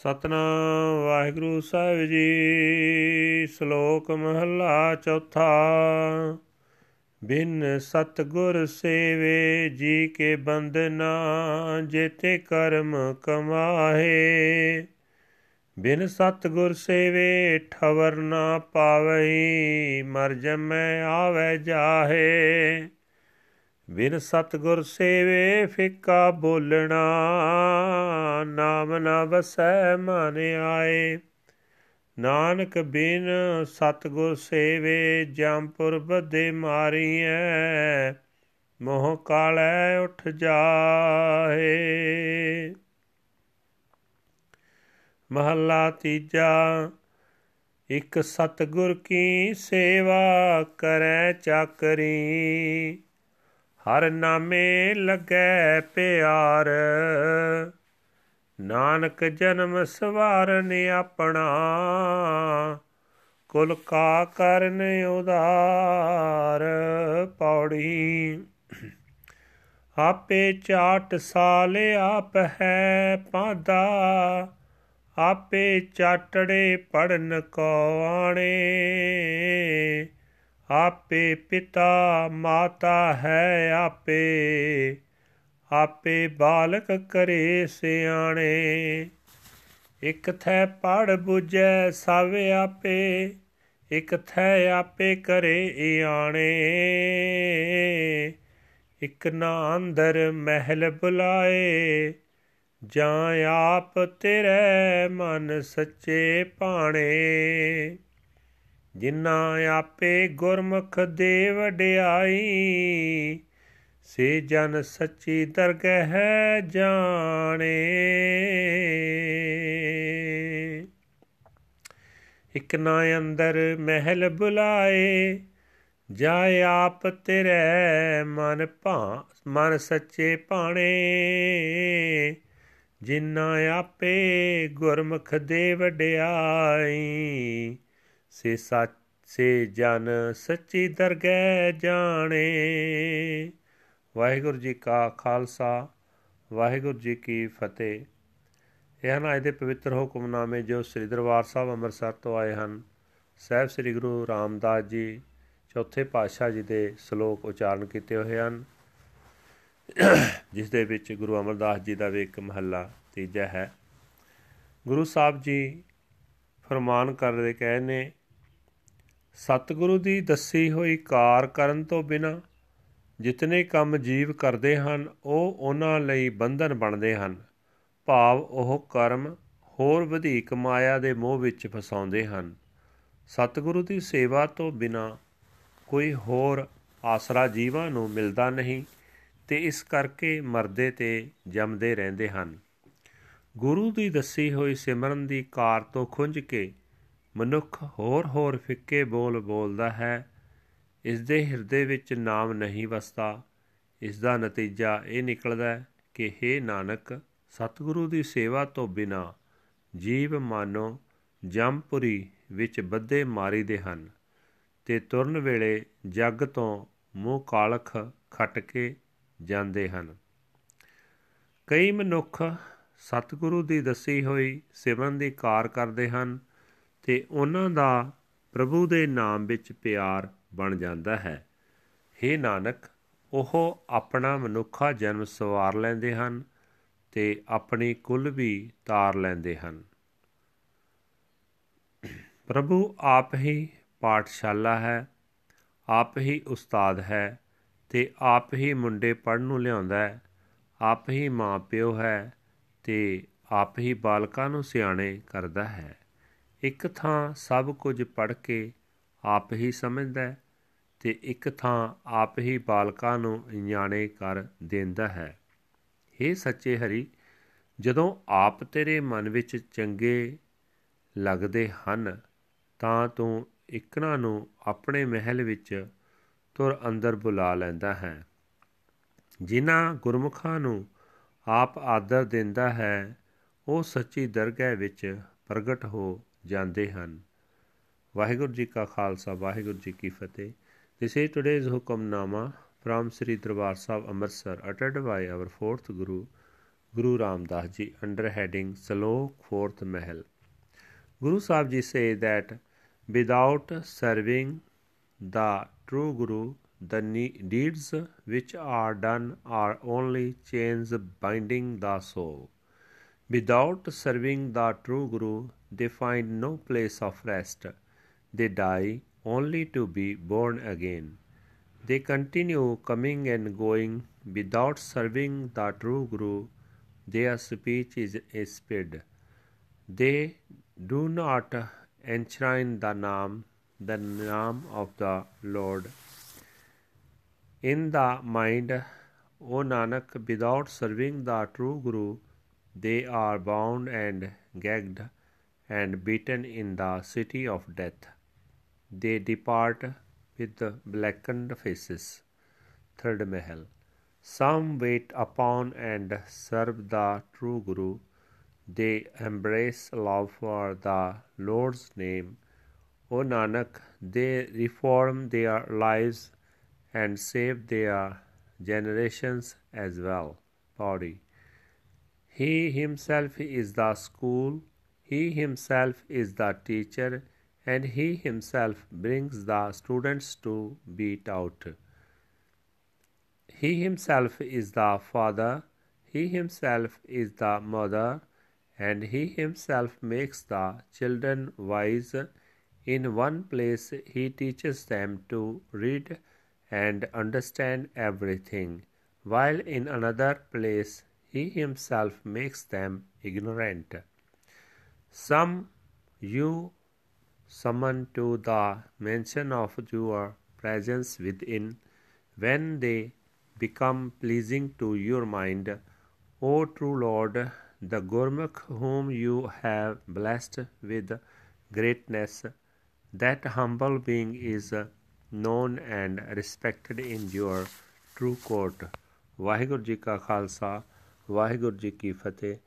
ਸਤਨਾਮ ਵਾਹਿਗੁਰੂ ਸਾਹਿਬ ਜੀ। ਸ਼ਲੋਕ ਮਹਲਾ ਚੌਥਾ। ਬਿਨ ਸਤਗੁਰ ਸੇਵੇ ਜੀ ਕੇ ਬੰਦਨਾ ਜੇਤੇ ਕਰਮ ਕਮਾਹੇ। ਬਿਨ ਸਤਗੁਰ ਸੇਵੇ ਠਵਰ ਨਾ ਪਾਵਈ, ਮਰ ਜਮੈ ਆਵੇ ਜਾਹੇ। ਬਿਨ ਸਤਗੁਰ ਸੇਵੇ ਫਿੱਕਾ ਬੋਲਣਾ, ਨਾਮ ਨਾ ਵਸੈ ਮਨ ਆਏ। ਨਾਨਕ ਬਿਨ ਸਤਗੁਰ ਸੇਵੇ ਜੰਪੁਰ ਬੱਦੇ ਮਾਰੀਐ, ਮੋਹ ਕਾਲੈ ਉਠ ਜਾਏ। ਮਹੱਲਾ ਤੀਜਾ, ਇਕ ਸਤਗੁਰ ਕੀ ਸੇਵਾ ਕਰੈ ਚਾਕਰੀ ਹਰ ਨਾਮੇ ਲੱਗੈ ਪਿਆਰ। ਨਾਨਕ ਜਨਮ ਸਵਾਰਨ ਆਪਣਾ, ਕੁਲ ਕਾ ਕਰਨ ਉਦਾਰ ਪੌੜੀ। ਆਪੇ ਚਾਟ ਸਾਲ ਆਪ ਹੈ ਪਾਦਾ, ਆਪੇ ਚਾਟੜੇ ਪੜਨ ਕੋ ਆਣੇ। ਆਪੇ ਪਿਤਾ ਮਾਤਾ ਹੈ ਆਪੇ ਆਪੇ ਬਾਲਕ ਕਰੇ ਸਿਆਣੇ। ਇਕ ਥੈ ਪੜ 부ਜੈ ਸਭ ਆਪੇ, ਇਕ ਥੈ ਆਪੇ ਕਰੇ ਆਣੇ ਇਕ ਨਾ ਅੰਦਰ ਮਹਿਲ ਬੁਲਾਏ, ਜਾਂ ਆਪ ਤੇਰੇ ਮਨ ਸੱਚੇ ਪਾਣੇ। ਜਿਨਾ ਆਪੇ ਗੁਰਮੁਖ ਦੇ ਵਡਿਆਈ ਸੇ ਜਨ ਸੱਚੀ ਦਰਗਹ ਜਾਣੇ। ਇਕ ਨਾ ਅੰਦਰ ਮਹਿਲ ਬੁਲਾਏ ਜਾ ਆਪ ਤੇਰੇ ਮਨ ਭਾ, ਮਨ ਸੱਚੇ ਪਾਣੇ ਜਿਨਾ ਆਪੇ ਗੁਰਮੁਖ ਦੇ ਵਡਿਆਈ ਸੇ ਸੱਚ, ਸੇ ਜਨ, ਸੱਚੀ ਦਰਗਹਿ ਜਾਣੇ। ਵਾਹਿਗੁਰੂ ਜੀ ਕਾ ਖਾਲਸਾ, ਵਾਹਿਗੁਰੂ ਜੀ ਕੀ ਫਤਿਹ। ਇਹ ਹਨ ਅਜ ਦੇ ਪਵਿੱਤਰ ਹੁਕਮਨਾਮੇ ਜੋ ਸ੍ਰੀ ਦਰਬਾਰ ਸਾਹਿਬ ਅੰਮ੍ਰਿਤਸਰ ਤੋਂ ਆਏ ਹਨ। ਸਹਿਬ ਸ੍ਰੀ ਗੁਰੂ ਰਾਮਦਾਸ ਜੀ ਚੌਥੇ ਪਾਤਸ਼ਾਹ ਜੀ ਦੇ ਸ਼ਲੋਕ ਉਚਾਰਨ ਕੀਤੇ ਹੋਏ ਹਨ। ਜਿਸ ਦੇ ਵਿੱਚ ਗੁਰੂ ਅਮਰਦਾਸ ਜੀ ਦਾ ਵੀ ਇੱਕ ਮਹੱਲਾ ਤੀਜਾ ਹੈ। ਗੁਰੂ ਸਾਹਿਬ ਜੀ ਫਰਮਾਨ ਕਰਦੇ ਕਹੇ ਨੇ ਸਤਿਗੁਰੂ ਦੀ ਦੱਸੀ ਹੋਈ ਕਾਰ ਕਰਨ ਤੋਂ ਬਿਨਾ ਜਿਤਨੇ ਕੰਮ ਜੀਵ ਕਰਦੇ ਹਨ, ਉਹ ਉਹਨਾਂ ਲਈ ਬੰਧਨ ਬਣਦੇ ਹਨ। ਭਾਵ ਉਹ ਕਰਮ ਹੋਰ ਵਧੇਕ ਮਾਇਆ ਦੇ ਮੋਹ ਵਿੱਚ ਫਸਾਉਂਦੇ ਹਨ। ਸਤਿਗੁਰੂ ਦੀ ਸੇਵਾ ਤੋਂ ਬਿਨਾ ਕੋਈ ਹੋਰ ਆਸਰਾ ਜੀਵਾਂ ਨੂੰ ਮਿਲਦਾ ਨਹੀਂ ਤੇ ਇਸ ਕਰਕੇ ਮਰਦੇ ਤੇ ਜੰਮਦੇ ਰਹਿੰਦੇ ਹਨ। ਗੁਰੂ ਦੀ ਦੱਸੀ ਹੋਈ ਸਿਮਰਨ ਦੀ ਕਾਰ ਤੋਂ ਖੁੰਝ ਕੇ ਮਨੁੱਖ ਹੋਰ ਹੋਰ ਫਿੱਕੇ ਬੋਲ ਬੋਲਦਾ ਹੈ ਇਸ ਦੇ ਹਿਰਦੇ ਵਿੱਚ ਨਾਮ ਨਹੀਂ ਵਸਦਾ। ਇਸ ਦਾ ਨਤੀਜਾ ਇਹ ਨਿਕਲਦਾ ਹੈ ਕਿ हे ਨਾਨਕ, ਸਤਿਗੁਰੂ ਦੀ ਸੇਵਾ ਤੋਂ ਬਿਨਾ ਜੀਵ ਮਾਨੋ ਜੰਪੁਰੀ ਵਿੱਚ ਬੱਦੇ ਮਾਰੀ ਦੇ ਹਨ ਤੇ ਤੁਰਨ ਵੇਲੇ ਜੱਗ ਤੋਂ ਮੂੰਹ ਕਾਲਖ ਖੱਟ ਕੇ ਜਾਂਦੇ ਹਨ। ਕਈ ਮਨੁੱਖ ਸਤਿਗੁਰੂ ਦੀ ਦੱਸੀ ਹੋਈ ਸਿਮਰਨ ਦੀ ਕਾਰ ਕਰਦੇ ਹਨ ਤੇ ਉਹਨਾਂ ਦਾ ਪ੍ਰਭੂ ਦੇ ਨਾਮ ਵਿੱਚ ਪਿਆਰ ਬਣ ਜਾਂਦਾ ਹੈ। हे ਨਾਨਕ, ਉਹ ਆਪਣਾ ਮਨੁੱਖਾ ਜਨਮ ਸਵਾਰ ਲੈਂਦੇ ਹਨ ਤੇ ਆਪਣੀ ਕੁੱਲ ਵੀ ਤਾਰ ਲੈਂਦੇ ਹਨ। ਪ੍ਰਭੂ ਆਪ ਹੀ ਪਾਠਸ਼ਾਲਾ ਹੈ, ਆਪ ਹੀ ਉਸਤਾਦ ਹੈ ਤੇ ਆਪ ਹੀ ਮੁੰਡੇ ਪੜਨ ਨੂੰ ਲਿਆਉਂਦਾ ਹੈ, ਆਪ ਹੀ ਮਾਂ ਪਿਓ ਹੈ ਤੇ ਆਪ ਹੀ ਬਾਲਕਾਂ ਨੂੰ ਸਿਆਣੇ ਕਰਦਾ ਹੈ। ਇੱਕ ਥਾਂ ਸਭ ਕੁਝ ਪੜ ਕੇ ਆਪ ਹੀ ਸਮਝਦਾ ਹੈ ਤੇ ਇੱਕ ਥਾਂ ਆਪ ਹੀ ਬਾਲਕਾਂ ਨੂੰ ਜਾਣੇ ਕਰ ਦਿੰਦਾ ਹੈ। हे ਸੱਚੇ ਹਰੀ, ਜਦੋਂ ਆਪ ਤੇਰੇ ਮਨ ਵਿੱਚ ਚੰਗੇ ਲੱਗਦੇ ਹਨ, ਤਾਂ ਤੂੰ ਇਕਨਾਂ ਨੂੰ ਆਪਣੇ ਮਹਿਲ ਵਿੱਚ ਤੁਰ ਅੰਦਰ ਬੁਲਾ ਲੈਂਦਾ ਹੈ। ਜਿਨ੍ਹਾਂ ਗੁਰਮੁਖਾਂ ਨੂੰ ਆਪ ਆਦਰ ਦਿੰਦਾ ਹੈ, ਉਹ ਸੱਚੀ ਦਰਗਹਿ ਵਿੱਚ ਪ੍ਰਗਟ ਹੋ ਜਾਂਦੇ ਹਨ ਵਾਹਿਗੁਰੂ ਜੀ ਕਾ ਖਾਲਸਾ ਵਾਹਿਗੁਰੂ ਜੀ ਕੀ ਫਤਿਹ this is today's hukamnama from Sri Darbar Sahib Amritsar ਅਟਟਡ by our fourth Guru Guru Ramdas ji under heading Salok fourth Mehl Guru Sahib ji says that without serving the true Guru the deeds which are done are only chains binding the soul. Without serving the true Guru, they find no place of rest. They die only to be born again. They continue coming and going without serving the true Guru their speech is a speed. They do not enshrine the name, the name of the Lord. In the mind, O Nanak, without serving the true Guru, they are bound and gagged and beaten in the city of death. They depart with blackened faces. Third Mahal. Some wait upon and serve the true Guru. They embrace love for the Lord's name. O Nanak, they reform their lives and save their generations as well. Body. He himself is the school, he himself is the teacher, and he himself brings the students to be taught. He himself is the Father, He himself is the Mother, and He himself makes the children wise. In one place, He teaches them to read and understand everything, while in another place, He himself makes them ignorant. Some you summon to the mention of your presence within when they become pleasing to your mind. O true Lord, the Gurmukh whom you have blessed with greatness, that humble being is known and respected in your true court. Waheguru ji ਕਾ ਖਾਲਸਾ ਵਾਹਿਗੁਰੂ ਜੀ ਕੀ ਫਤਿਹ